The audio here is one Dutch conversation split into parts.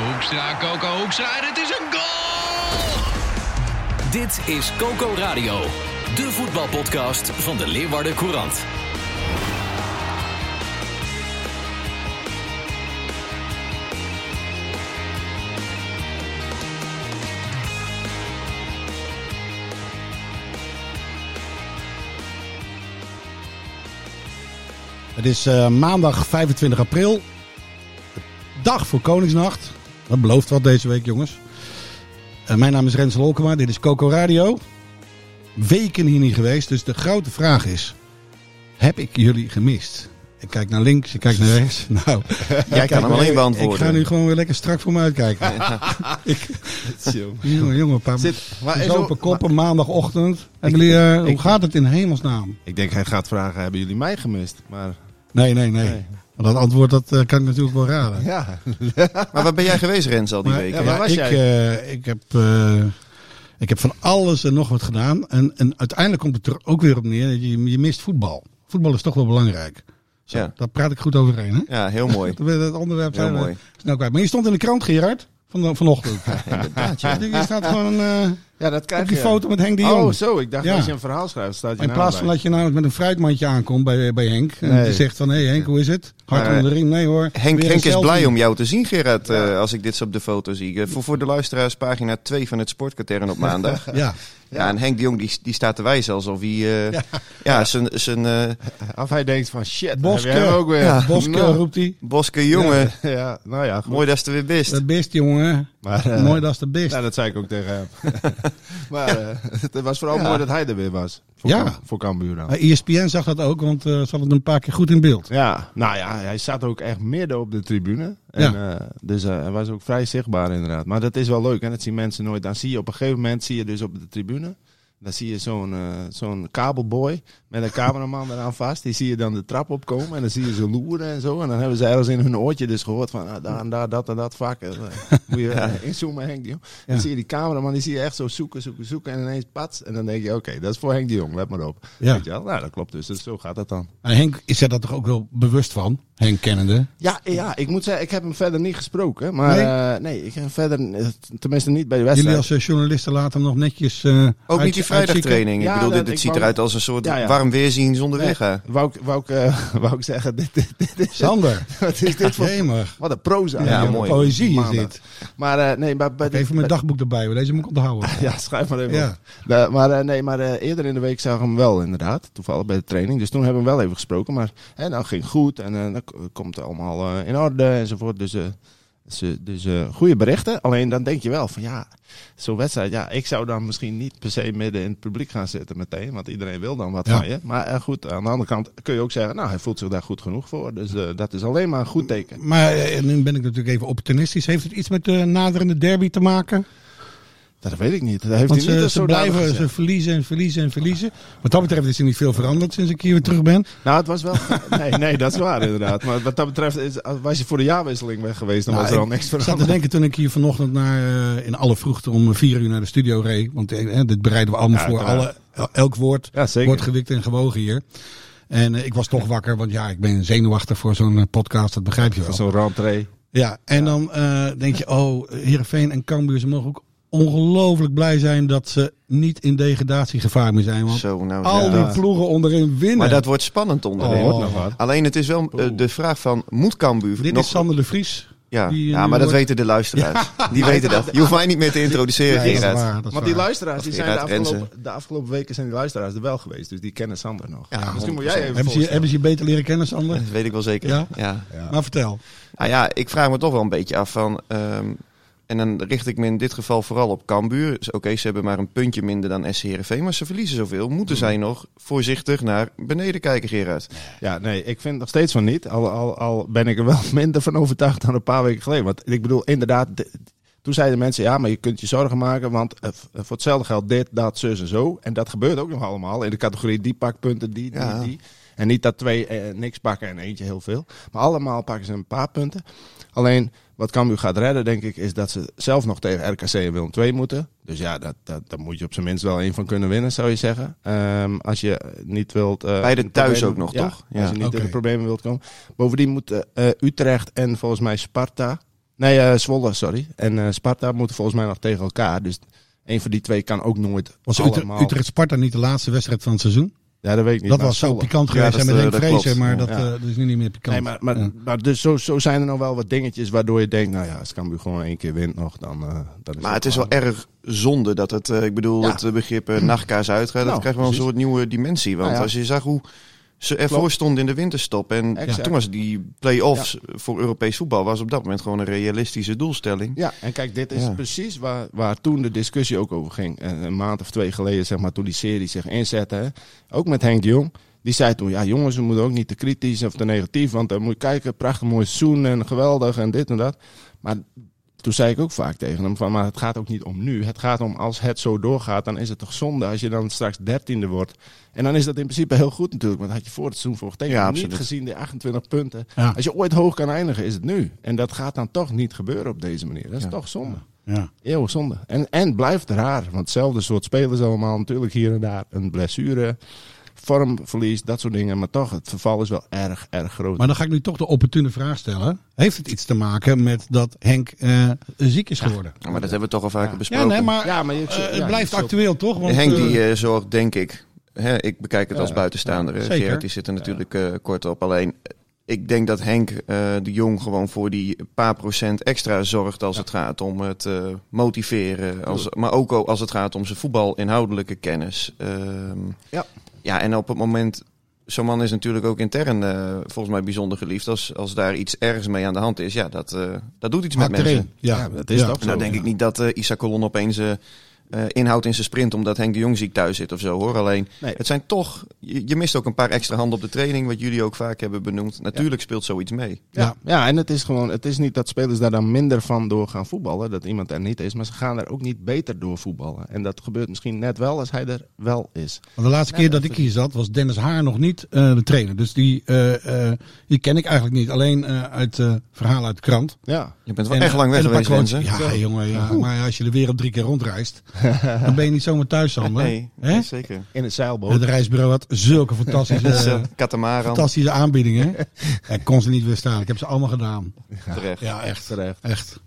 Hoekstra, Coco Hoekstra en het is een goal! Dit is Coco Radio, de voetbalpodcast van de Leeuwarden Courant. Het is eh, maandag 25 april. Dag voor Koningsnacht. Dat belooft wat deze week, jongens. Eh, mijn naam is Rens Lolkema. Dit is Coco Radio. Weken hier niet geweest. Dus de grote vraag is: heb ik jullie gemist? Ik kijk naar links, ik kijk naar rechts. Nou, Jij kan hem alleen beantwoorden. Ik ga nu gewoon weer lekker strak voor me uitkijken. ik, jongen, jongen, paar Zit, maar is ook- koppen, maandagochtend. Hebben jullie, eh, hoe gaat het in hemelsnaam? Ik denk hij gaat vragen, hebben jullie mij gemist? Maar Nee, nee, nee. Nee. Maar dat antwoord dat, eh, kan ik natuurlijk wel raden. ja, Maar waar ben jij geweest, Rens, al die Maar, weken? waar was ik, jij? eh, ik, heb, eh, ik heb van alles en nog wat gedaan. En, en uiteindelijk komt het er ook weer op neer. dat Je, je mist voetbal. Voetbal is toch wel belangrijk. Zo, Ja. Daar praat ik goed overheen. Hè? Ja, heel mooi. Dat onderwerp Heel mooi. snel kwijt. Maar je stond in de krant, Gerard, van, vanochtend. Inderdaad, Ja. ja. Je staat gewoon eh, ja, dat krijg op die je. foto met Henk de Jong. Oh, zo. Ik dacht Ja. als je een verhaal schrijft, staat je in plaats van bij. dat je nou met een fruitmandje aankomt bij, bij Henk. En Nee. die zegt van, hé hey Henk, hoe is het? Hart Maar, onder de riem. Nee hoor. Henk, Henk is blij om jou te zien, Gerard, eh, als ik dit zo op de foto zie. Eh, voor, voor de luisteraars, pagina 2 van het Sportkatern op maandag. Ja. Ja, en Henk de Jong die, die staat te wijzen alsof hij eh, ja. zijn, zijn eh, Of hij denkt van shit, Boske. ook weer. Ja. Boske Nou, roept hij. Boske jongen. ja, nou ja, goed. Mooi dat je er weer bent. Dat best jongen. Maar, eh, Mooi dat is de best. Ja, dat zei ik ook tegen hem. maar eh, het was vooral Ja. mooi dat hij er weer was. Voor, Ja. Voor Cambuur dan. ESPN zag dat ook, want eh, ze hadden het een paar keer goed in beeld. Ja, nou ja, hij zat ook echt midden op de tribune. En, eh, dus hij was ook vrij zichtbaar inderdaad. Maar dat is wel leuk, hè? dat zien mensen nooit. Dan zie je op een gegeven moment zie je dus op de tribune. Dan zie je zo'n eh, zo'n kabelboy met een cameraman eraan vast. Die zie je dan de trap opkomen en dan zie je ze loeren en zo. En dan hebben ze ergens in hun oortje dus gehoord van ah, daar en daar, dat en dat vak. En, eh, moet je eh, inzoomen Henk de Jong. Dan Ja. zie je die cameraman, die zie je echt zo zoeken, zoeken, zoeken. En ineens pats. En dan denk je, oké, dat is voor Henk de Jong, let maar op. Ja. Weet je wel? Nou, dat klopt dus. dus zo gaat dat dan. Maar Henk is er dat toch ook wel bewust van, Henk kennende. Ja, ja, ik moet zeggen, ik heb hem verder niet gesproken. Maar Nee? nee, nee ik heb verder, eh, tenminste niet bij de wedstrijd. Jullie als eh, journalisten laten hem nog netjes eh Ook uit- niet die vrijdagtraining. Ja, ik bedoel, dit, dit ik ziet wou- eruit als een soort Ja, ja. warm weerzien zonder Nee. Wou ik, wou ik, eh, wou ik zeggen, dit, dit, dit is, Sander, wat is dit voor... jemig. Wat een proza. Ja, mooi. Poëzie is dit. Maar eh, nee, maar bij Even mijn dagboek erbij, hoor. deze moet ik onthouden. Ja, schrijf maar even Ja. op. Maar eh, nee, maar eh, eerder in de week zag ik hem wel inderdaad. Toevallig bij de training. Dus toen hebben we hem wel even gesproken. Maar hè, nou ging goed en eh komt het allemaal eh, in orde enzovoort. Dus, eh, dus, eh, eh, goede berichten. Alleen dan denk je wel van ja, zo'n wedstrijd. Ja, ik zou dan misschien niet per se midden in het publiek gaan zitten meteen. Want iedereen wil dan wat Ja. van je. Maar eh, goed, aan de andere kant kun je ook zeggen, nou hij voelt zich daar goed genoeg voor. Dus eh, dat is alleen maar een goed teken. Maar eh, nu ben ik natuurlijk even opportunistisch. Heeft het iets met de naderende derby te maken? Dat weet ik niet. Dat heeft Want hij niet ze, ze blijven, ze verliezen en verliezen en verliezen. Wat dat betreft is er niet veel veranderd sinds ik hier weer terug ben. Nou, het was wel. Nee, nee, dat is waar inderdaad. Maar wat dat betreft, is, was je voor de jaarwisseling weg geweest, dan Nou, was er al ik niks zat te veranderd. denken toen ik hier vanochtend naar, eh, in alle vroegte om vier uur naar de studio reed. Want eh, dit bereiden we allemaal Ja, voor. Alle, elk woord Ja, wordt gewikt en gewogen hier. En eh, ik was toch wakker, want ja, ik ben zenuwachtig voor zo'n podcast, dat begrijp je wel. Zo'n rentree. Ja, en dan denk je, oh, Heerenveen en Cambuur, ze mogen ook ongelooflijk blij zijn dat ze niet in degradatiegevaar meer zijn. Want Zo, nou, al ja. die ploegen onderin winnen. Maar dat wordt spannend onderin. Oh. nog wat. Alleen het is wel eh, de vraag van, moet Cambuur Dit nog... is Sander de Vries. ja, die, ja, eh, maar dat wordt- weten de luisteraars. Die weten dat. Je hoeft mij niet meer te introduceren, Nee, Gerard. waar, die luisteraars, die zijn de afgelopen, de afgelopen weken zijn die luisteraars er wel geweest. Dus die kennen Sander nog. Ja, Misschien moet 100%. jij even Hebben ze, je- voorstellen. hebben ze je beter leren kennen, Sander? Dat weet ik wel zeker. Ja? Ja. Ja. Maar vertel. Nou ja, ik vraag me toch wel een beetje af van... ehm, En dan richt ik me in dit geval vooral op Cambuur. Dus Oké, ze hebben maar een puntje minder dan SC Heerenveen, maar ze verliezen zoveel. Moeten zij nog voorzichtig naar beneden kijken, Gerard? Ja, nee, ik vind nog steeds van niet. Al, al, al ben ik er wel minder van overtuigd dan een paar weken geleden. Want ik bedoel, inderdaad, de- toen zeiden mensen, ja, maar je kunt je zorgen maken, want eh, v- voor hetzelfde geld dit, dat, zus en zo. En dat gebeurt ook nog allemaal in de categorie die pakt punten, die, die, Ja. die. En niet dat twee eh, niks pakken en eentje heel veel. Maar allemaal pakken ze een paar punten. Alleen, wat Cambuur gaat redden, denk ik, is dat ze zelf nog tegen RKC en Willem II moeten. Dus ja, dat, dat, daar moet je op zijn minst wel één van kunnen winnen, zou je zeggen. Ehm, als je niet wilt... eh, Beide in de thuis problemen- ook nog, Ja, toch? Ja. Als je niet Oké. in de problemen wilt komen. Bovendien moeten eh, Utrecht en volgens mij Sparta... Nee, eh, Zwolle, sorry. En eh, Sparta moeten volgens mij nog tegen elkaar. Dus een van die twee kan ook nooit Was Utrecht, allemaal... Utrecht-Sparta niet de laatste wedstrijd van het seizoen? Ja, dat weet ik niet. dat maar was zo pikant Ja, geweest dat en is, met eh, Henk dat Vrezen, maar dat, Ja. eh, dat is nu niet meer pikant. Nee, maar, maar, Ja. maar dus zo, zo zijn er nog wel wat dingetjes waardoor je denkt, nou ja, als Cambuur gewoon één keer wint nog, dan, eh dan is Maar het is wel erg zonde dat het, eh, ik bedoel, Ja. het eh, begrip eh, nachtkaas uitgaat. Nou, dat krijgt wel een precies. soort nieuwe dimensie. Want Nou ja. als je zag hoe ze ervoor Klopt. stonden in de winterstop. En Exact. toen was die play-offs voor Europees voetbal was op dat moment gewoon een realistische doelstelling. Ja, en kijk, dit is Ja. precies waar, waar toen de discussie ook over ging. En Een maand of twee geleden, zeg maar, toen die serie zich inzette. Hè. Ook met Henk de Jong. Die zei toen, ja jongens, we moeten ook niet te kritisch of te negatief. Want dan moet je kijken, prachtig mooi seizoen en geweldig en dit en dat. Maar toen zei ik ook vaak tegen hem van, maar het gaat ook niet om nu. Het gaat om als het zo doorgaat, dan is het toch zonde als je dan straks dertiende wordt. En dan is dat in principe heel goed natuurlijk. Want had je voor het seizoen tegen. Ja, niet gezien de 28 punten. Ja. Als je ooit hoog kan eindigen, is het nu. En dat gaat dan toch niet gebeuren op deze manier. Dat is Ja. toch zonde. Ja. Eeuwig zonde. En, en blijft raar. Want hetzelfde soort spelers allemaal. Natuurlijk hier en daar een blessure. Vormverlies, dat soort dingen. Maar toch, het verval is wel erg, erg groot. Maar dan ga ik nu toch de opportune vraag stellen. Heeft het iets te maken met dat Henk eh, ziek is geworden? Ja, maar dat hebben we toch al vaker Ja. besproken. Ja, nee, maar, Ja, maar je- eh, ja, het blijft actueel toch? Want, Henk die eh, zorgt, denk ik, hè, ik bekijk het als buitenstaander. ja, hè. zeker. Gerard die zit er natuurlijk eh, kort op. Alleen, ik denk dat Henk eh, de Jong gewoon voor die paar procent extra zorgt als het gaat om het eh, motiveren. Als, maar ook al als het gaat om zijn voetbalinhoudelijke kennis. Ehm, Ja. Ja, en op het moment... Zo'n man is natuurlijk ook intern eh, volgens mij bijzonder geliefd. Als, als daar iets ergens mee aan de hand is, ja, dat, eh, dat doet iets met mensen. Ja, Ja, dat is ja. nou denk ik niet dat eh Isa Colon opeens eh, inhoudt in zijn sprint omdat Henk de Jong ziek thuis zit of zo hoor. Alleen Nee. het zijn toch, je, je mist ook een paar extra handen op de training, wat jullie ook vaak hebben benoemd. Natuurlijk speelt zoiets mee. Ja, ja, en het is gewoon, het is niet dat spelers daar dan minder van door gaan voetballen, dat iemand er niet is, maar ze gaan er ook niet beter door voetballen. En dat gebeurt misschien net wel als hij er wel is. Want de laatste keer dat ik hier zat was Dennis Haar nog niet eh, de trainer. Dus die, eh, eh, die ken ik eigenlijk niet. Alleen eh, uit eh verhalen uit de krant. Ja, Je bent wel En, echt lang weg geweest. Ja, jongen, ja. Maar als je de wereld drie keer rondreist, dan ben je niet zomaar thuis, Sander. Nee, zeker. in het zeilboot. Het reisbureau had zulke fantastische, fantastische aanbiedingen. Ik kon ze niet weerstaan. Ik heb ze allemaal gedaan. terecht. Ja, echt. Terecht. Echt.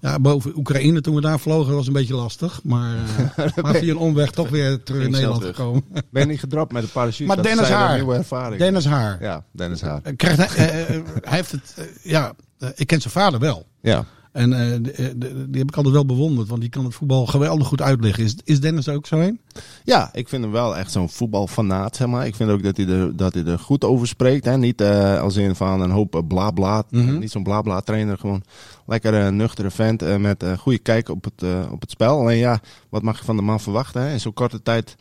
Ja, boven Oekraïne toen we daar vlogen was een beetje lastig. Maar, eh, maar via een omweg toch weer terug in Nederland terug. gekomen. Ben je niet gedropt met de parachute? Maar Dat Dennis Haar. nieuwe. Dennis Haar. Ja, Dennis Haar. Eh, Krijgt hij, eh, hij heeft het, ja, ik ken zijn vader wel. Ja. En eh, de- die heb ik altijd wel bewonderd, want die kan het voetbal geweldig goed uitleggen. Is, is Dennis ook zo een? Ja, ik vind hem wel echt zo'n voetbalfanaat, zeg maar. Ik vind ook dat hij er, dat hij er goed over spreekt. Hè? Niet eh, als in van een hoop blabla. Mhm. Niet zo'n blabla trainer. Gewoon lekker eh, nuchtere vent eh, met een goede kijk op het, eh, op het spel. Alleen ja, wat mag je van de man verwachten? Hè? In zo'n korte tijd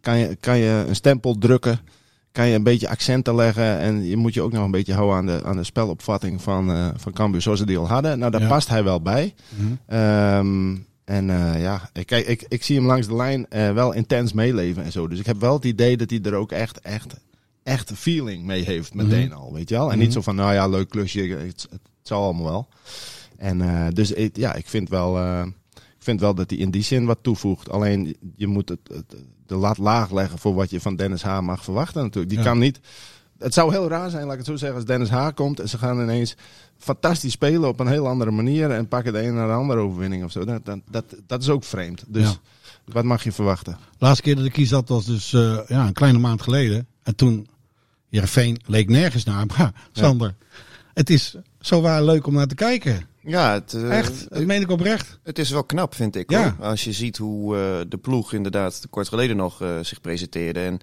kan je, kan je een stempel drukken. Kan je een beetje accenten leggen. En je moet je ook nog een beetje houden aan de, aan de spelopvatting van, eh van Cambuur zoals ze die al hadden. Nou, daar Ja. past hij wel bij. Ehm, en eh, ja, ik, kijk, ik, ik zie hem langs de lijn eh, wel intens meeleven en zo. Dus ik heb wel het idee dat hij er ook echt, echt, echt feeling mee heeft meteen al, weet je wel. En niet zo van, nou ja, leuk klusje, het, het zal allemaal wel. En dus ik- ja, ik vind wel, vind wel dat hij in die zin wat toevoegt. Alleen je moet het, het- de lat laag leggen voor wat je van Dennis H. mag verwachten natuurlijk. Die Ja. kan niet... Het zou heel raar zijn, laat ik het zo zeggen, als Dennis H. komt en ze gaan ineens fantastisch spelen op een heel andere manier en pakken de een naar de andere overwinning of zo. Dat, dat, dat, dat is ook vreemd. Dus Ja. wat mag je verwachten? laatste keer dat ik hier zat was dus eh, ja, een kleine maand geleden. En toen, Heerenveen leek nergens naar. Maar Sander, het is zo waar leuk om naar te kijken. Ja, het, eh, Echt, dat meen ik oprecht. Het is wel knap, vind ik. Ja. Hoor. Als je ziet hoe eh, de ploeg inderdaad kort geleden nog eh, zich presenteerde. En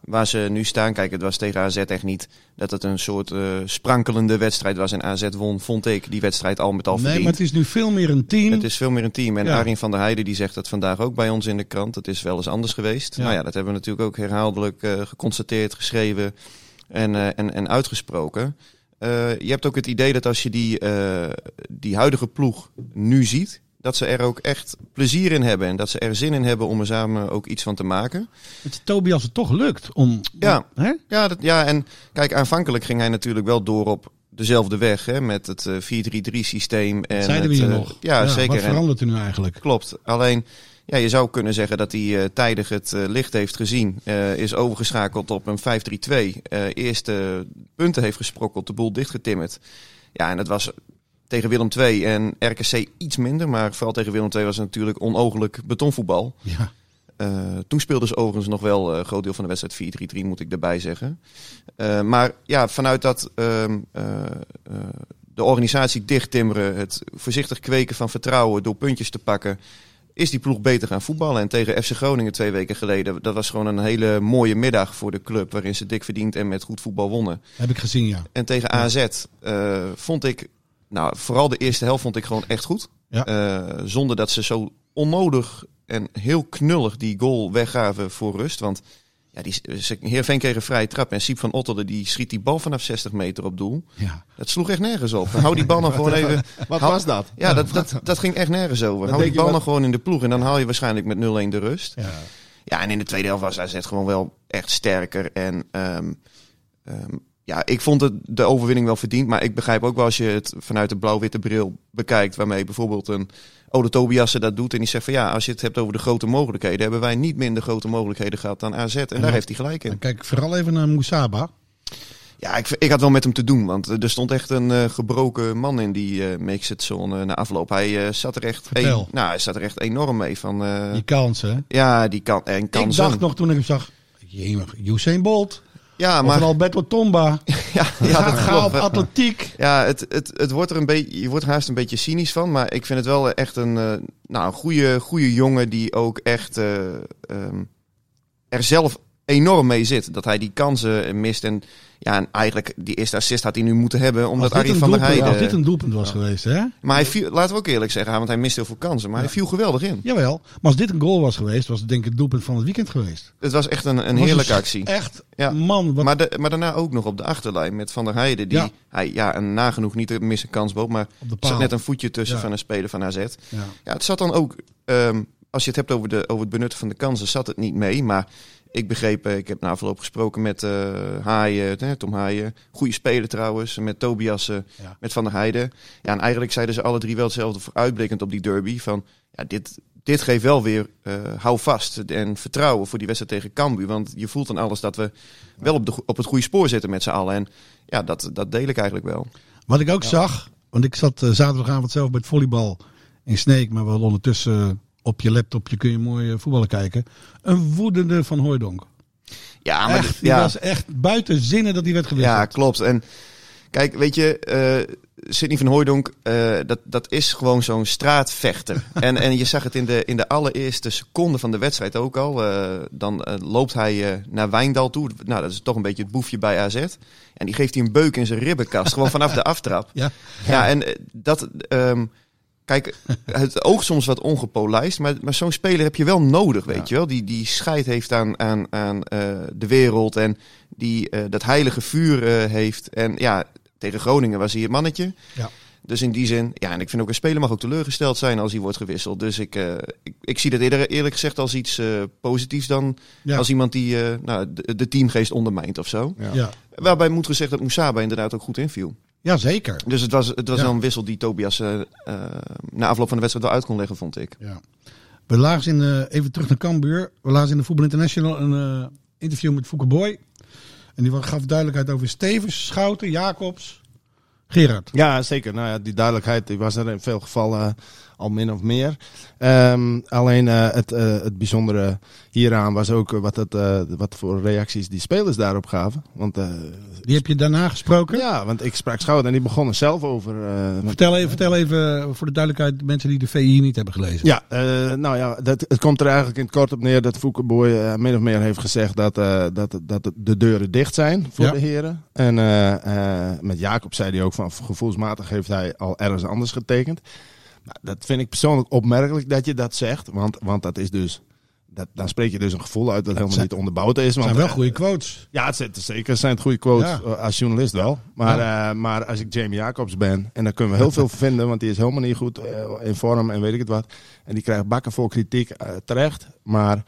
waar ze nu staan, kijk, het was tegen AZ echt niet dat het een soort eh, sprankelende wedstrijd was. En AZ won, vond ik, die wedstrijd al met al Nee, verdiend. maar het is nu veel meer een team. Het is veel meer een team. En Ja. Arjen van der Heijden die zegt dat vandaag ook bij ons in de krant. Het is wel eens anders geweest. Ja. Nou ja, dat hebben we natuurlijk ook herhaaldelijk eh, geconstateerd, geschreven en, eh, en, en uitgesproken. Eh, je hebt ook het idee dat als je die, eh, die huidige ploeg nu ziet, dat ze er ook echt plezier in hebben. En dat ze er zin in hebben om er samen ook iets van te maken. Het Tobias het toch lukt om... Ja. Hè? Ja, dat, ja, en kijk, aanvankelijk ging hij natuurlijk wel door op dezelfde weg. Hè, met het eh, 4-3-3 systeem. En Zeiden we hier eh, nog. Ja, zeker. Wat verandert er nu eigenlijk? Klopt. Alleen, ja, je zou kunnen zeggen dat hij eh, tijdig het eh, licht heeft gezien. eh, is overgeschakeld op een 5-3-2. eh eerste punten heeft gesprokkeld, de boel dichtgetimmerd. Ja, en dat was tegen Willem II en RKC iets minder. Maar vooral tegen Willem II was het natuurlijk onogelijk betonvoetbal. Ja. Toen speelden ze overigens nog wel een groot deel van de wedstrijd 4-3-3, moet ik erbij zeggen. Maar ja, vanuit dat ehm, eh, eh, de organisatie dichttimmeren, het voorzichtig kweken van vertrouwen door puntjes te pakken, is die ploeg beter gaan voetballen. En tegen FC Groningen twee weken geleden, dat was gewoon een hele mooie middag voor de club, waarin ze dik verdiend en met goed voetbal wonnen. Heb ik gezien, ja. En tegen AZ eh, vond ik, nou vooral de eerste helft vond ik gewoon echt goed. Ja. Eh, zonder dat ze zo onnodig en heel knullig die goal weggaven voor rust. Want ja, die, ze, Heerenveen kreeg een vrije trap en Siep van Otterde die schiet die bal vanaf 60 meter op doel. ja. Dat sloeg echt nergens op. Hou die bal nog gewoon even... Wat Hou- was dat? Ja, dat, dat, dat ging echt nergens over. Hou die bal wat- nog gewoon in de ploeg en dan haal je waarschijnlijk met 0-1 de rust. ja. Ja, en in de tweede helft was AZ gewoon wel echt sterker. En ehm, ehm, ja, ik vond het de overwinning wel verdiend. Maar ik begrijp ook wel als je het vanuit de blauw-witte bril bekijkt. Waarmee bijvoorbeeld een Ode Tobiasse dat doet. En die zegt van ja, als je het hebt over de grote mogelijkheden. Hebben wij niet minder grote mogelijkheden gehad dan AZ. En daar heeft hij gelijk in. Kijk vooral even naar Moesaba. Ja, ik, ik had wel met hem te doen. Want er stond echt een eh, gebroken man in die eh mixed zone na afloop. Hij, eh, zat er echt een- nou, hij zat er echt enorm mee. Van, eh, Die kansen. ja, die kan en kan ik dacht nog toen ik hem zag... Usain Bolt. Ja, Of maar een Alberto Tomba. ja, ja, dat ga klopt. op atletiek. Ja, het, het, het wordt er een beetje, je wordt er haast een beetje cynisch van. Maar ik vind het wel echt een, eh, nou, een goede, goede jongen die ook echt eh, ehm, er zelf enorm mee zit. Dat hij die kansen mist. En ja, en eigenlijk die eerste assist had hij nu moeten hebben. Omdat Arie een van der Heijden... als dit een doelpunt was geweest, hè? Maar hij viel, laten we ook eerlijk zeggen, want hij mist heel veel kansen. Maar hij viel geweldig in. Jawel. Maar als dit een goal was geweest, was het denk ik het doelpunt van het weekend geweest. Het was echt een, een heerlijke actie. Echt, Ja. man. Wat, Maar, de, maar daarna ook nog op de achterlijn met Van der Heijden. Die Ja. hij ja, een nagenoeg niet te missen kans bood. Maar zat net een voetje tussen Ja. van een speler van AZ. ja. Ja, het zat dan ook, ehm, als je het hebt over, de, over het benutten van de kansen, zat het niet mee. Maar ik begreep, eh, ik heb na afloop gesproken met eh Haaien, Tom Haaien. Goede speler trouwens, met Tobias, eh, Ja. met Van der Heijden. Ja, en eigenlijk zeiden ze alle drie wel hetzelfde voor uitblikkend op die derby. Van, ja, dit, dit geeft wel weer eh, hou vast en vertrouwen voor die wedstrijd tegen Cambuur. Want je voelt dan alles dat we wel op, de, op het goede spoor zitten met z'n allen. En ja, dat, dat deel ik eigenlijk wel. Wat ik ook zag, want ik zat zaterdagavond zelf bij het volleybal in Sneek, maar wel ondertussen op je laptopje kun je mooi eh, voetballen kijken. Een woedende van Hooijdonk. Ja, maar Echt, ja. was echt buiten zinnen dat hij werd gewisseld. Ja, klopt. En kijk, weet je, eh Sidney van Hooijdonk, eh, dat, dat is gewoon zo'n straatvechter. en, en je zag het in de, in de allereerste seconde van de wedstrijd ook al. Dan loopt hij naar Wijndal toe. Nou, dat is toch een beetje het boefje bij AZ. En die geeft hij een beuk in zijn ribbenkast, gewoon vanaf de aftrap. Ja. Ja, en dat... ehm, Kijk, het oog soms wat ongepolijst, maar, maar zo'n speler heb je wel nodig, weet je wel. Die, die scheid heeft aan, aan, aan eh, de wereld en die eh, dat heilige vuur eh, heeft. En ja, tegen Groningen was hij het mannetje. Ja. Dus in die zin, ja, en ik vind ook een speler mag ook teleurgesteld zijn als hij wordt gewisseld. Dus ik, eh, ik, ik zie dat eerder eerlijk gezegd als iets eh, positiefs dan Ja. als iemand die eh, nou, de, de teamgeest ondermijnt of zo. Ja. Ja. Waarbij moet gezegd dat Moussaba inderdaad ook goed inviel. Ja, zeker. Dus het was, het was Ja. wel een wissel die Tobias eh, eh, na afloop van de wedstrijd wel uit kon leggen, vond ik. Ja. We lazen in, eh, even terug naar Cambuur. We lazen in de Voetbal International een eh, interview met Fouke Boy. En die gaf duidelijkheid over Stevens, Schouten, Jacobs. Gerard. Ja, zeker. Nou ja, die duidelijkheid die was er in veel gevallen al min of meer. Ehm, alleen eh, het, eh, het bijzondere hieraan was ook eh, wat, het, wat voor reacties die spelers daarop gaven. Want, Die heb je daarna gesproken? ja, want ik sprak Schouten en die begon er zelf over. want- Vertel even, vertel even voor de duidelijkheid, de mensen die de VI niet hebben gelezen. Ja, nou ja, dat, het komt er eigenlijk in het kort op neer dat Foukeboy min of meer heeft gezegd dat, dat, dat de deuren dicht zijn voor Ja. de heren. En met Jacob zei hij ook van gevoelsmatig heeft hij al ergens anders getekend. Nou, dat vind ik persoonlijk opmerkelijk dat je dat zegt, want, want dat is dus, dat, dan spreek je dus een gevoel uit dat helemaal zijn- niet onderbouwd is. Het zijn wel eh, goede quotes. ja, het zijn, zeker zijn het goede quotes Ja. eh, als journalist wel. Maar, eh, maar als ik Jamie Jacobs ben, en daar kunnen we heel veel vinden, want die is helemaal niet goed in vorm en weet ik het wat. En die krijgt bakken voor kritiek terecht. Maar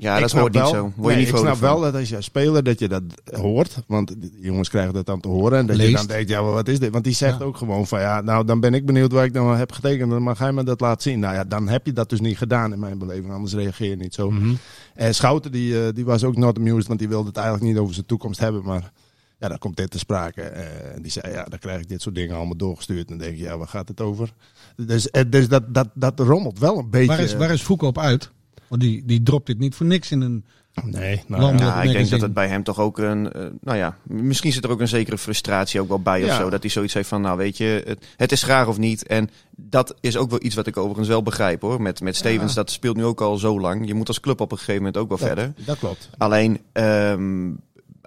Ja, ik dat snap hoort niet wel, zo. Word je nee, niet ik snap van. wel dat als je speler dat je dat hoort. Want die jongens krijgen dat dan te horen. En dat je dan denkt, ja, maar wat is dit? Want die zegt Ja. ook gewoon van, ja, nou dan ben ik benieuwd waar ik dan heb getekend. Dan mag hij me dat laten zien. Nou ja, dan heb je dat dus niet gedaan in mijn beleving. Anders reageer je niet zo. Mhm. En Schouten die, eh, die was ook not amused, want die wilde het eigenlijk niet over zijn toekomst hebben. Maar ja, dan komt dit te sprake. Eh, En die zei, ja, dan krijg ik dit soort dingen allemaal doorgestuurd. En dan denk je, ja, waar gaat het over? Dus, eh, dus dat, dat, dat rommelt wel een beetje. Waar is, waar is Foucault op uit? Want die, die dropt dit niet voor niks in een... Nee, nou, Ja, ik denk dat het bij hem toch ook een, eh, nou ja, misschien zit er ook een zekere frustratie ook wel bij of zo. Dat hij zoiets heeft van, nou weet je, het, het is graag of niet. En dat is ook wel iets wat ik overigens wel begrijp hoor. Met, met Stevens, dat speelt nu ook al zo lang. Je moet als club op een gegeven moment ook wel verder. dat klopt. Alleen, ehm,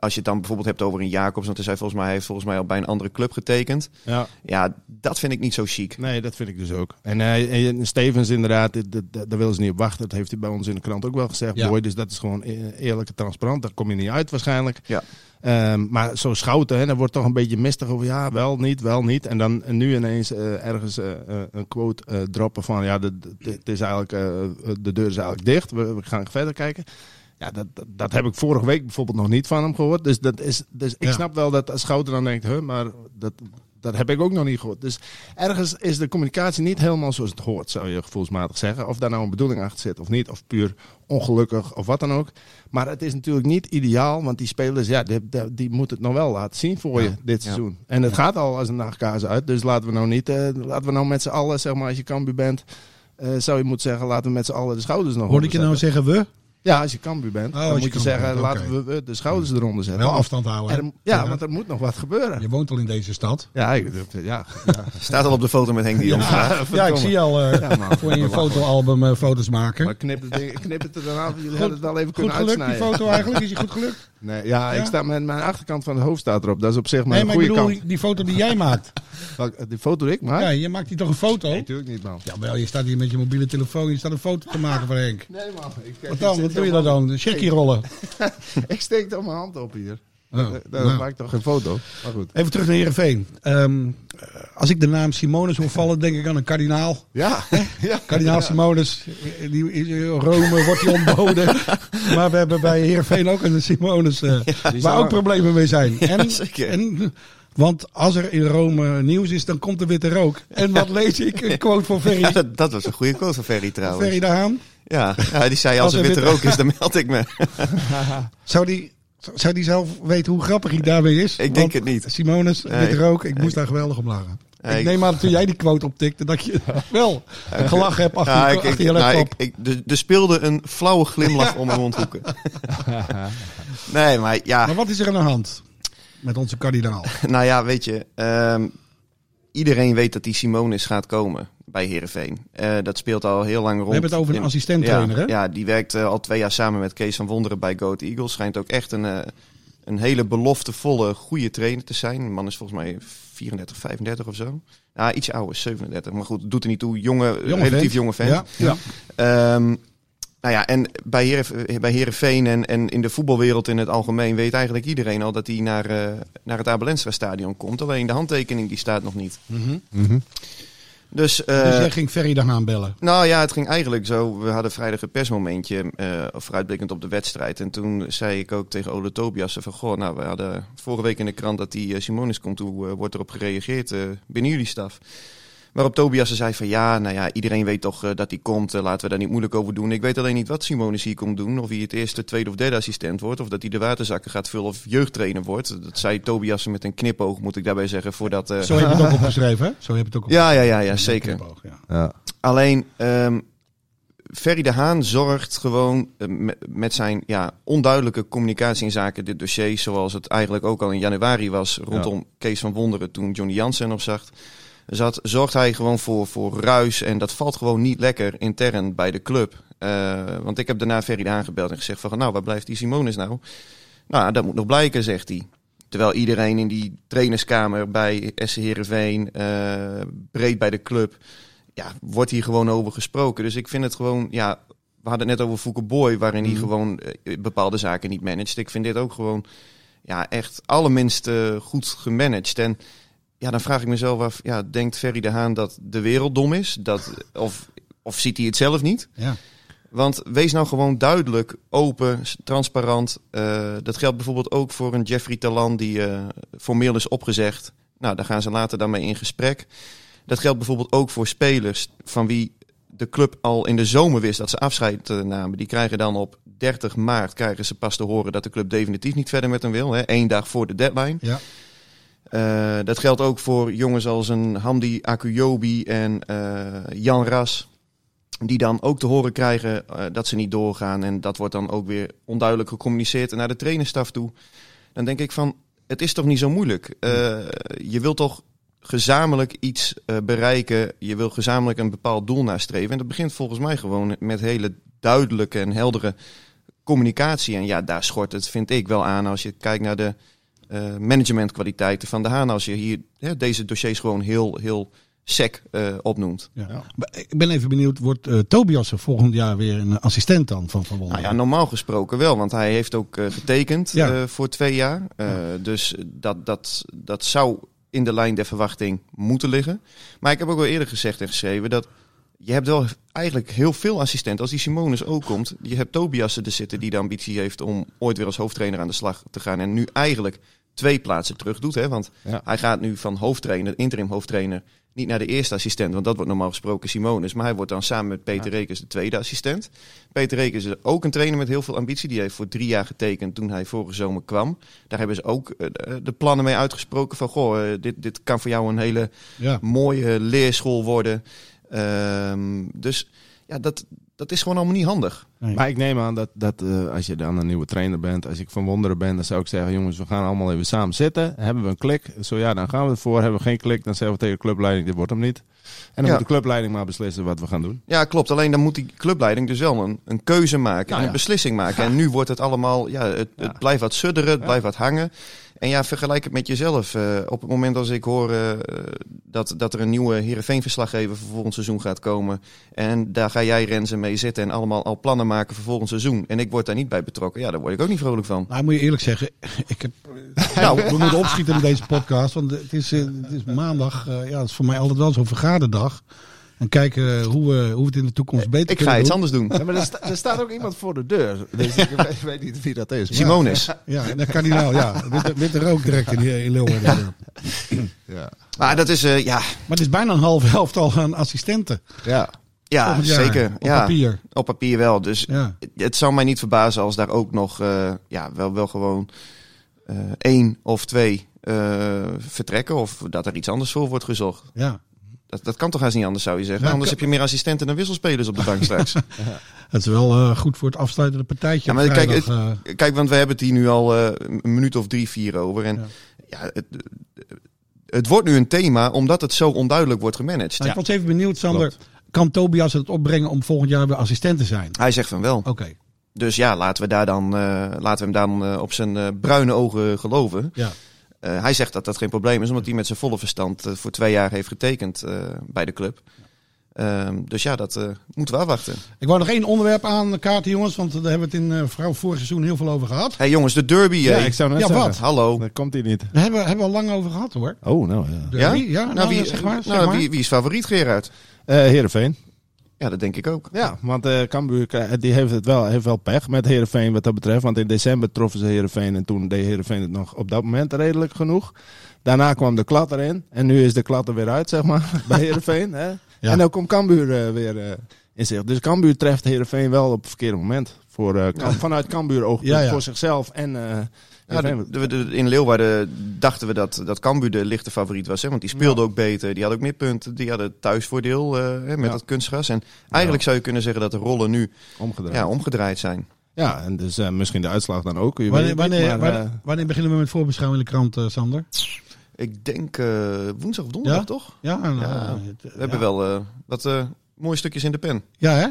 als je het dan bijvoorbeeld hebt over een Jacobs, want hij zei volgens mij, hij heeft volgens mij al bij een andere club getekend. Ja, Ja, dat vind ik niet zo chic. nee, dat vind ik dus ook. En, eh, en Stevens inderdaad, daar willen ze niet op wachten. Dat heeft hij bij ons in de krant ook wel gezegd. Ja. Boy, dus dat is gewoon e- eerlijk en transparant. Daar kom je niet uit waarschijnlijk. Ja. Ehm, maar zo schouten, hè, dan wordt toch een beetje mistig over ja, wel, niet, wel, niet. En dan nu ineens eh, ergens eh, een quote droppen van ja, de, is eigenlijk, de deur is eigenlijk dicht. We, we gaan verder kijken. Ja, dat, dat, dat heb ik vorige week bijvoorbeeld nog niet van hem gehoord. Dus, dat is, dus ik Ja. snap wel dat als Schouten dan denkt, maar dat, dat heb ik ook nog niet gehoord. Dus ergens is de communicatie niet helemaal zoals het hoort, zou je gevoelsmatig zeggen. Of daar nou een bedoeling achter zit of niet, of puur ongelukkig of wat dan ook. Maar het is natuurlijk niet ideaal, want die spelers, ja, die, die, moeten het nog wel laten zien voor je dit Ja. seizoen. En het gaat al als een nachtkaas uit, dus laten we nou niet, eh, laten we nou met z'n allen, zeg maar, als je Cambuur bent, eh, zou je moeten zeggen, laten we met z'n allen de schouders nog Hoorde ik je nou zeggen we? Ja, als je Cambuur bent, Oh, dan moet je zeggen, bent, laten we de schouders eronder zetten. Wel afstand houden. er- ja, want er moet nog wat gebeuren. Je woont al in deze stad. Ja, ik, ja, ja. Staat al op de foto met Henk de Jong. Ja, ik zie al eh, Ja, man. voor je fotoalbum eh, foto's maken. Maar knip het, ding- knip het er dan af. Jullie hadden het wel even Goed kunnen gelukt, die uitsnijden. foto eigenlijk? Is die goed gelukt? Nee, ja, Ja? ik sta met mijn achterkant van het hoofd staat erop. Dat is op zich Nee, mijn maar ik goede bedoel, kant. die foto die jij maakt. Die foto die ik maak? Ja, je maakt hier toch een foto? Nee, natuurlijk niet, man. Jawel, je staat hier met je mobiele telefoon. Je staat een foto te maken van Henk. Nee, man. Ik, Wat dan? Wat doe je daar dan? Checkie rollen. Ik steek toch mijn hand op hier. Oh, Dan nou. maak ik toch geen foto. Maar goed. Even terug naar Heerenveen. Eh, als ik de naam Simonis hoor vallen, denk ik aan een kardinaal. Ja, ja. Kardinaal Simonis, eh, die Rome wordt hij ontboden. maar we hebben bij Heerenveen ook een Simonis, eh, waar ook problemen mee zijn. En, zeker. en, want als er in Rome nieuws is, dan komt er witte rook. En wat lees ik? Een quote van Ferry, dat, dat was een goede quote van Ferry trouwens. Ferry de Haan. Ja, ja, die zei als, er witte rook is, dan meld ik me. Zou die, zou die zelf weten hoe grappig hij daarmee is? Ik denk het niet. Simonis, Nee. witte rook, ik moest daar geweldig om lachen. Nee, ik neem aan dat toen jij die quote optikte, dat je wel gelachen hebt achter, Ja, ik, achter je nou, laptop. ik, ik, er- er speelde een flauwe glimlach om mijn mondhoeken. nee, maar ja, Maar wat is er aan de hand met onze kardinaal? nou ja, weet je. ehm, iedereen weet dat die Simonis gaat komen bij Herenveen. dat speelt al heel lang rond. We hebben het over een in- assistent-trainer, ja, hè? Ja, die werkt eh, al twee jaar samen met Kees van Wonderen bij Goat Eagles. Schijnt ook echt een, eh, een hele beloftevolle, goede trainer te zijn. De man is volgens mij 34, 35 of zo. Ja, iets ouder, 37. Maar goed, doet er niet toe. Jonge, relatief vent. jonge. Ja, ja. Ehm, nou ja, en bij, Heeren, bij Heerenveen en, en in de voetbalwereld in het algemeen weet eigenlijk iedereen al dat hij naar, eh, naar het Abelensra stadion komt. Alleen de handtekening die staat nog niet. Dus, eh, Dus jij ging Ferry de Haan bellen. nou ja, het ging eigenlijk zo. We hadden vrijdag een persmomentje eh vooruitblikkend op de wedstrijd. En toen zei ik ook tegen Ole Tobias van... Goh, nou, we hadden vorige week in de krant dat die eh, Simonis komt. Hoe eh, wordt erop gereageerd eh, binnen jullie staf? Waarop Tobias zei van ja, nou ja, iedereen weet toch eh, dat hij komt. eh, laten we daar niet moeilijk over doen. Ik weet alleen niet wat Simonis hier komt doen. Of hij het eerste, tweede of derde assistent wordt. Of dat hij de waterzakken gaat vullen of jeugdtrainer wordt. Dat zei Tobias met een knipoog, moet ik daarbij zeggen. Voordat, eh, Zo heb je het ook opgeschreven, hè? Zo heb je het ook ja, ja, opgeschreven. ja, ja, zeker. Knipoog, ja. Ja. Alleen, ehm Ferry de Haan zorgt gewoon met, zijn ja, onduidelijke communicatie in zaken dit dossier, zoals het eigenlijk ook al in januari was rondom Kees van Wonderen toen Johnny Jansen nog zag. Zat, zorgt hij gewoon voor, voor ruis en dat valt gewoon niet lekker intern bij de club. Eh, want ik heb daarna Ferry de Haan gebeld en gezegd van, nou, waar blijft die Simonis nou? Nou, dat moet nog blijken, zegt hij. Terwijl iedereen in die trainerskamer bij SC Heerenveen, eh, breed bij de club, ja, wordt hier gewoon over gesproken. Dus ik vind het gewoon, ja, we hadden het net over Fouke Boy, waarin hij Mhm. gewoon eh, bepaalde zaken niet managt. Ik vind dit ook gewoon, ja, echt allerminst goed gemanaged. En ja, dan vraag ik mezelf af, ja, denkt Ferry de Haan dat de wereld dom is? Dat, of, of ziet hij het zelf niet? Ja. Want wees nou gewoon duidelijk, open, transparant. Eh, dat geldt bijvoorbeeld ook voor een Jeffrey Talan die eh, formeel is opgezegd. Nou, daar gaan ze later dan mee in gesprek. Dat geldt bijvoorbeeld ook voor spelers van wie de club al in de zomer wist dat ze afscheid namen. Die krijgen dan op 30 maart krijgen ze pas te horen dat de club definitief niet verder met hem wil. Hè, één dag voor de deadline. Ja. Eh, dat geldt ook voor jongens als een Hamdi Akuyobi en eh, Jan Ras. Die dan ook te horen krijgen eh, dat ze niet doorgaan. En dat wordt dan ook weer onduidelijk gecommuniceerd naar de trainerstaf toe. Dan denk ik van, het is toch niet zo moeilijk. Je wilt toch gezamenlijk iets bereiken. Je wil gezamenlijk een bepaald doel nastreven. En dat begint volgens mij gewoon met hele duidelijke en heldere communicatie. En ja, daar schort het, vind ik, wel aan als je kijkt naar de eh, managementkwaliteiten van de Haan. Als je hier hè, deze dossiers gewoon heel, heel sec eh, opnoemt. Ja. Ik ben even benieuwd, wordt eh, Tobias er volgend jaar weer een assistent dan van Van Wonderen? Nou ja, normaal gesproken wel, want hij heeft ook getekend Ja. voor twee jaar. Dus dat, dat, dat zou in de lijn der verwachting moeten liggen. Maar ik heb ook wel eerder gezegd en geschreven dat je hebt wel eigenlijk heel veel assistenten. Als die Simonis ook komt, je hebt Tobias er zitten die de ambitie heeft om ooit weer als hoofdtrainer aan de slag te gaan. En nu eigenlijk twee plaatsen terug doet. Hè? Want Ja. hij gaat nu van hoofdtrainer, interim hoofdtrainer, niet naar de eerste assistent. Want dat wordt normaal gesproken Simonis. Maar hij wordt dan samen met Peter Rekers de tweede assistent. Peter Rekers is ook een trainer met heel veel ambitie. Die heeft voor drie jaar getekend toen hij vorige zomer kwam. Daar hebben ze ook eh, de- plannen mee uitgesproken van... Goh, eh, dit, dit kan voor jou een hele Ja. mooie leerschool worden. Ehm, dus ja, dat, dat is gewoon allemaal niet handig. Nee. Maar ik neem aan dat, dat eh, als je dan een nieuwe trainer bent, als ik van wonderen ben, dan zou ik zeggen, jongens, we gaan allemaal even samen zitten. Hebben we een klik? Zo ja, dan gaan we ervoor. Hebben we geen klik, dan zeggen we tegen de clubleiding, dit wordt hem niet. En dan Ja. moet de clubleiding maar beslissen wat we gaan doen. Ja, klopt. Alleen dan moet die clubleiding dus wel een, een keuze maken, Nou en ja. een beslissing maken. En nu wordt het allemaal, ja, het, Ja. het blijft wat sudderen, het Ja. blijft wat hangen. En ja, vergelijk het met jezelf. Eh, op het moment als ik hoor eh, dat, dat er een nieuwe Heerenveen-verslaggever voor volgend seizoen gaat komen. En daar ga jij Renze mee zitten en allemaal al plannen maken voor volgend seizoen. En ik word daar niet bij betrokken. Ja, daar word ik ook niet vrolijk van. Nou, moet je eerlijk zeggen, ik heb, nou, we moeten opschieten met deze podcast, want het is, eh, het is maandag. ja, het is voor mij altijd wel zo'n vergaderdag. En kijken hoe we, hoe we het in de toekomst beter Ik ga iets doen. anders doen. Ja, maar er, sta- er staat ook iemand voor de deur. Dus ik weet, weet niet wie dat is. Simonis. Ja, dat kan hij nou, ja. Witte, witte rook direct in, in Leeuwarden. Ja. Maar dat is, eh, ja, Maar het is bijna een half helftal aan assistenten. ja. ja zeker. Op ja, papier. op papier wel. Dus Ja. het zou mij niet verbazen als daar ook nog eh, ja, wel, wel gewoon eh, één of twee eh, vertrekken. Of dat er iets anders voor wordt gezocht. ja. Dat, dat kan toch haast niet anders, zou je zeggen. Ja, anders kan- heb je meer assistenten dan wisselspelers op de bank straks. Het is wel eh, goed voor het afsluitende partijtje. Ja, maar kijk, eh. Kijk, want we hebben het hier nu al eh, een minuut of drie, vier over. En Ja. het, het wordt nu een thema omdat het zo onduidelijk wordt gemanaged. Nou, ik was even benieuwd, Sander. Klopt. Kan Tobias het opbrengen om volgend jaar weer assistent te zijn? Hij zegt van wel. Oké, Dus ja, laten we, daar dan, laten we hem dan op zijn bruine ogen geloven. ja. Eh, hij zegt dat dat geen probleem is, omdat hij met zijn volle verstand eh, voor twee jaar heeft getekend eh, bij de club. Ehm, dus ja, dat eh, moeten we afwachten. Ik wou nog één onderwerp aan de kaarten, jongens. Want daar hebben we het in eh vrouw vorig seizoen heel veel over gehad. hey, jongens, de derby. Ja, hey. ik zou net Ja, zeggen. wat? Hallo. Daar komt hij niet. Daar hebben, we- hebben we al lang over gehad, hoor. Oh, nou ja. Ja? Derby? Ja, nou, wie, zeg maar. Zeg nou, maar. Wie, wie is favoriet, Gerard? Eh Heerenveen. Ja, dat denk ik ook. Ja, want eh Cambuur krijgt- die heeft, het wel, heeft wel pech met Heerenveen wat dat betreft. Want in december troffen ze Heerenveen en toen deed Heerenveen het nog op dat moment redelijk genoeg. Daarna kwam de klad erin. En nu is de klad er weer uit, zeg maar, bij Heerenveen. Hè? En dan komt Cambuur eh, weer eh, in zich. Dus Cambuur treft Heerenveen wel op het verkeerde moment. Voor, eh, Vanuit Cambuur oogpunt Ja, ja. voor zichzelf. En, eh, Ja, de- de- de- in Leeuwarden dachten we dat, dat Cambuur de lichte favoriet was. Hè? Want die speelde ook beter. Die had ook meer punten. Die hadden thuisvoordeel eh, hè, met Ja. het kunstgras. En eigenlijk zou je kunnen zeggen dat de rollen nu omgedraaid. ja, omgedraaid zijn. Ja, en dus eh, misschien de uitslag dan ook. Je Wanneer, wanneer, maar, wanneer, eh, wanneer beginnen we met voorbeschouwing in de krant, eh, Sander? Ik denk eh, woensdag of donderdag, Ja? toch? Ja, nou, We hebben wel eh, wat eh, mooie stukjes in de pen. Ja, hè?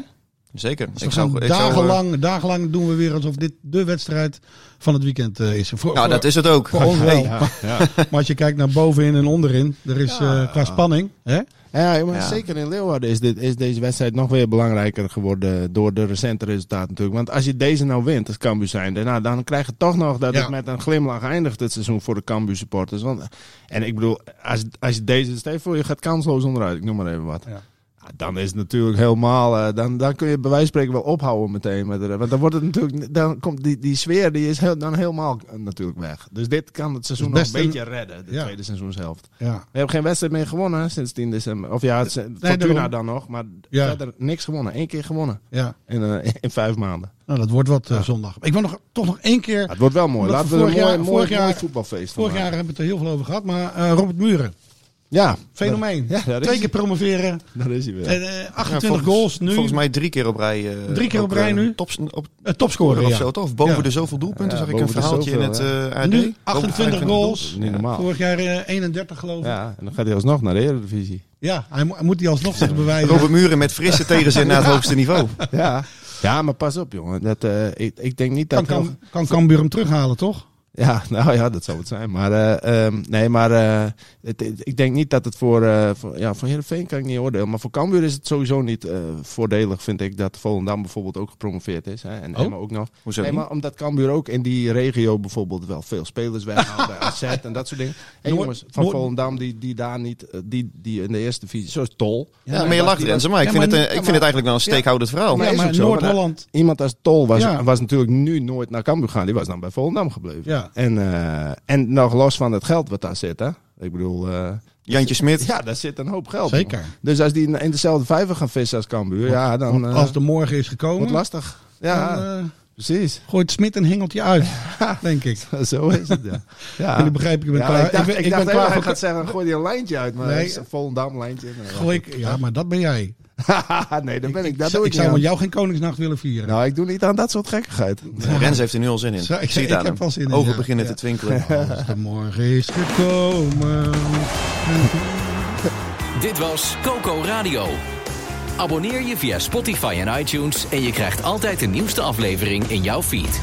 Zeker. Dus ik zou, dagenlang, dagenlang doen we weer alsof dit de wedstrijd van het weekend eh, is. Voor, eh, nou, voor- dat is het ook. voor ons wel. ja, ja. Maar als je kijkt naar bovenin en onderin, er is eh, qua spanning. Hè? Ja, maar Ja. zeker in Leeuwarden is, dit, is deze wedstrijd nog weer belangrijker geworden door de recente resultaten natuurlijk. Want als je deze nou wint als Cambuur zijnde, nou, dan krijg je toch nog dat Ja. het met een glimlach eindigt dit seizoen voor de Cambuur supporters. Want, en ik bedoel, als, als je deze, stel je voor je gaat kansloos onderuit, ik noem maar even wat. Ja. Dan is het natuurlijk helemaal, eh, dan, dan kun je bij wijze van spreken wel ophouden meteen. Met de, want dan wordt het natuurlijk, dan komt die, die sfeer die is heel, dan helemaal eh, natuurlijk weg. Dus dit kan het seizoen Dus nog een een- beetje redden, de Ja. tweede seizoenshelft. Ja. We hebben geen wedstrijd meer gewonnen sinds 10 december. Of ja, het Fortuna dan nog, maar Ja. verder niks gewonnen. Eén keer gewonnen ja. in, eh, in vijf maanden. Nou, dat wordt wat zondag. Ik wil nog, toch nog één keer. Het wordt wel mooi. Laten we we een mooi, jaar- mooi, vorig jaar- mooi voetbalfeest Vorig jaar hebben we het er heel veel over gehad. Maar Robert Muren, Ja, fenomeen. Ja, Twee keer promoveren. daar is hij weer. En, eh, 28 Ja, volgens- goals nu. Volgens mij drie keer op rij. eh, Drie keer op rij eh, nu? Tops, op, Eh, topscorer, of ja. zo, toch? Of boven Ja. de zoveel doelpunten, Ja, zag ik een verhaaltje in het AD. Nu Boven 28 goals. Vorig jaar eh, 31 geloof ik. Ja, Ja, en dan gaat hij alsnog naar de Eredivisie. hij, mo- hij moet die alsnog zich bewijzen. Robert Muren met frisse tegenzin naar het hoogste niveau. Ja. ja, maar pas op jongen. Dat, ik, ik denk niet dat... kan, kan, kan Cambuur hem terughalen, toch? Ja, nou ja, dat zou het zijn. Maar, eh, ehm, nee, maar eh, het, het- ik denk niet dat het voor, eh voor, ja, voor Heerenveen kan ik niet oordelen. Maar voor Cambuur is het sowieso niet voordelig, vind ik, dat Volendam bijvoorbeeld ook gepromoveerd is. Hè, en Oh. Emma ook nog. Hoezo Nee, maar omdat Cambuur ook in die regio bijvoorbeeld wel veel spelers weghaalt bij AZ en dat soort dingen. En Noord- jongens van Noord- Volendam die, die daar niet, die, die in de eerste divisie, zoals Tol. Ja, maar je lacht Renze, maar ik Ja, vind, maar- het, ik vind het eigenlijk wel een steekhoudend verhaal. Maar ja, maar Noord-Holland. Iemand als Tol was, Ja. was natuurlijk nu nooit naar Cambuur gegaan. Die was dan bij Volendam gebleven. Ja. En, eh, en nog los van het geld wat daar zit, hè. Ik bedoel... eh, Jantje Smit. Ja, daar zit een hoop geld. Zeker. Dus als die in dezelfde vijver gaan vissen als Cambuur, ja, dan eh, als de morgen is gekomen, wordt lastig. Ja, dan eh, precies. gooit Smit een hengeltje uit, denk ik. Zo is het, ja. ja. En begrijp ik, ben Ja, klaar. ik dacht, ben- ik ik dacht ben klaar voor... gaat zeggen, gooi die een lijntje uit, maar Nee. een Volendam lijntje. Gooi ik, ja, maar dat ben jij. nee, dat ben ik. ik, Dat zou- doe ik ik zou met aan. jou geen Koningsnacht willen vieren. Nou, ik doe niet aan dat soort gekkigheid. Rens heeft er nu al zin in. Zo, ik- Ik zie het ik aan heb hem. wel zin in, Ogen ja. beginnen Ja. te twinkelen. Als de morgen is gekomen. Dit was Coco Radio. Abonneer je via Spotify en iTunes en je krijgt altijd de nieuwste aflevering in jouw feed.